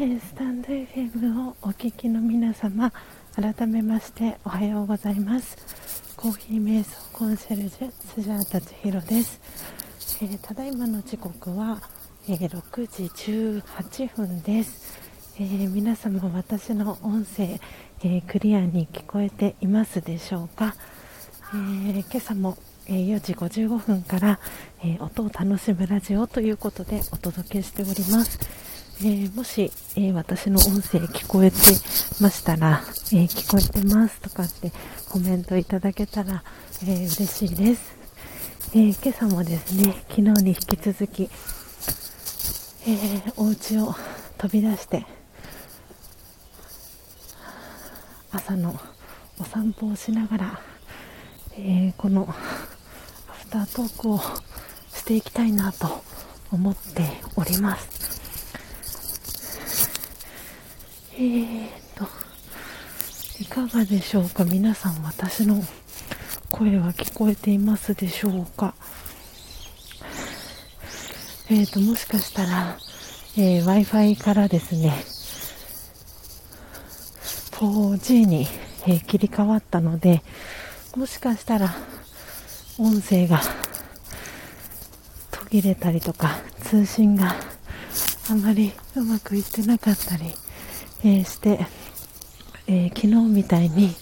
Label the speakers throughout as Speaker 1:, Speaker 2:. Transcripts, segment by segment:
Speaker 1: スタンド FM をお聞きの皆様改めましておはようございます。コーヒー瞑想コンシェルジュスジャータチヒロです、えー、ただいまの時刻は、えー、6時18分です、えー、皆様私の音声、えクリアに聞こえていますでしょうか、え今朝も4時55分から、え音を楽しむラジオということでお届けしております。えー、もし、えー、私の音声聞こえてましたら、えー、聞こえてますとかってコメントいただけたら、え嬉しいです、え今朝もですね、昨日に引き続き、えお家を飛び出して、朝のお散歩をしながら、えーこのアフタートークをしていきたいなと思っております。えーと、いかがでしょうか？皆さん私の声は聞こえていますでしょうか？えーと、もしかしたら、えー、Wi-Fi からですね、4G に、えー、切り替わったので、もしかしたら音声が途切れたりとか、通信があまりうまくいってなかったり、えー、して、えー、昨日みたいに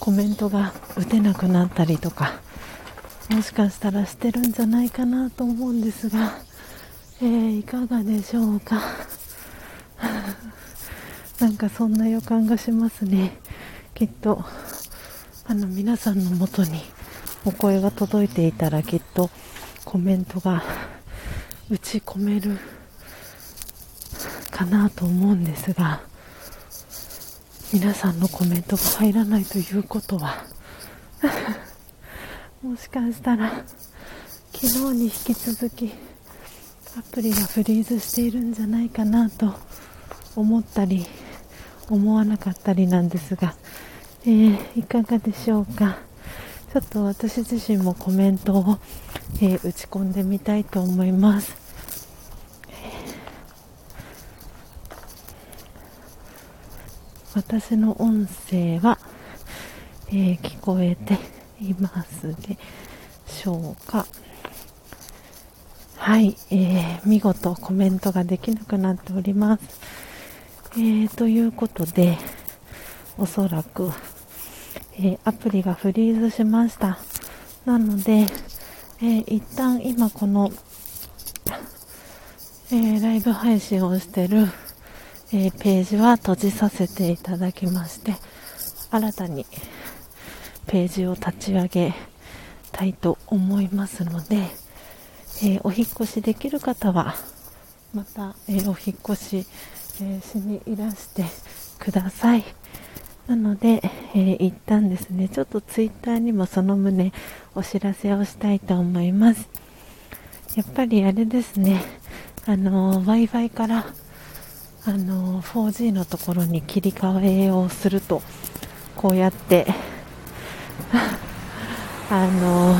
Speaker 1: コメントが打てなくなったりとかもしかしたらしてるんじゃないかなと思うんですが、えー、いかがでしょうか？なんかそんな予感がしますね。きっとあの皆さんのもとにお声が届いていたらきっとコメントが打ち込めるかなと思うんですが皆さんのコメントが入らないということは もしかしたら昨日に引き続きアプリがフリーズしているんじゃないかなと思ったり思わなかったりなんですが、えー、いかがでしょうか？ちょっと私自身もコメントを、えー、打ち込んでみたいと思います。私の音声は、えー、聞こえていますでしょうか？はい、えー、見事コメントができなくなっております。えー、ということで、おそらく、えー、アプリがフリーズしました。なので、えー、一旦今この、えー、ライブ配信をしてるえー、ページは閉じさせていただきまして新たにページを立ち上げたいと思いますので、えー、お引越しできる方はまた、えー、お引越し、えしにいらしてください。なので、え一旦ですねちょっとツイッターにもその旨お知らせをしたいと思います。やっぱりあれですねあの w i f i からあの 4G のところに切り替えをするとこうやって あの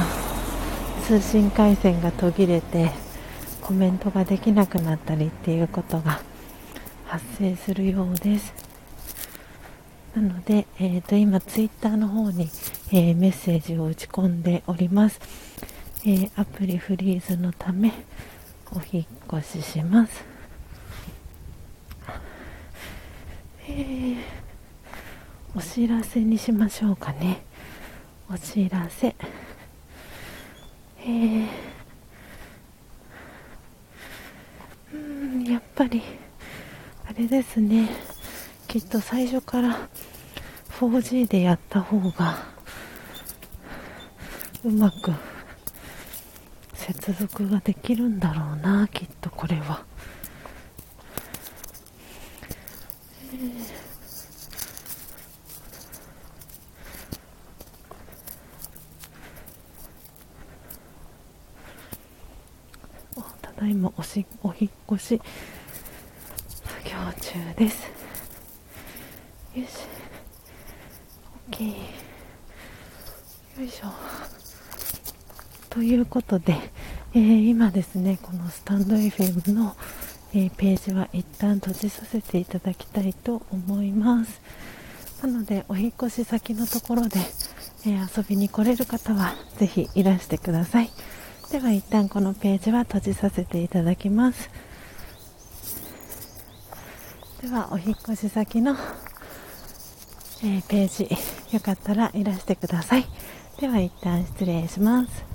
Speaker 1: 通信回線が途切れてコメントができなくなったりっていうことが発生するようです。なので、えーと、今ツイッターの方に、えー、メッセージを打ち込んでおります、えー、アプリフリーズのためお引越ししますえお知らせにしましょうかね。お知らせ。えー、うんやっぱりあれですね。きっと最初から 4G でやった方がうまく接続ができるんだろうなきっとこれは。ただいまおしお引越し。作業中です。よし。OK よいしょ。ということで、えー、今ですねこのスタンド FM の、えー、ページは一旦閉じさせていただきたいと思います。なのでお引越し先のところで、えー、遊びに来れる方はぜひいらしてください。では一旦このページは閉じさせていただきます。ではお引越し先の、えー、ページよかったらいらしてください。では一旦失礼します。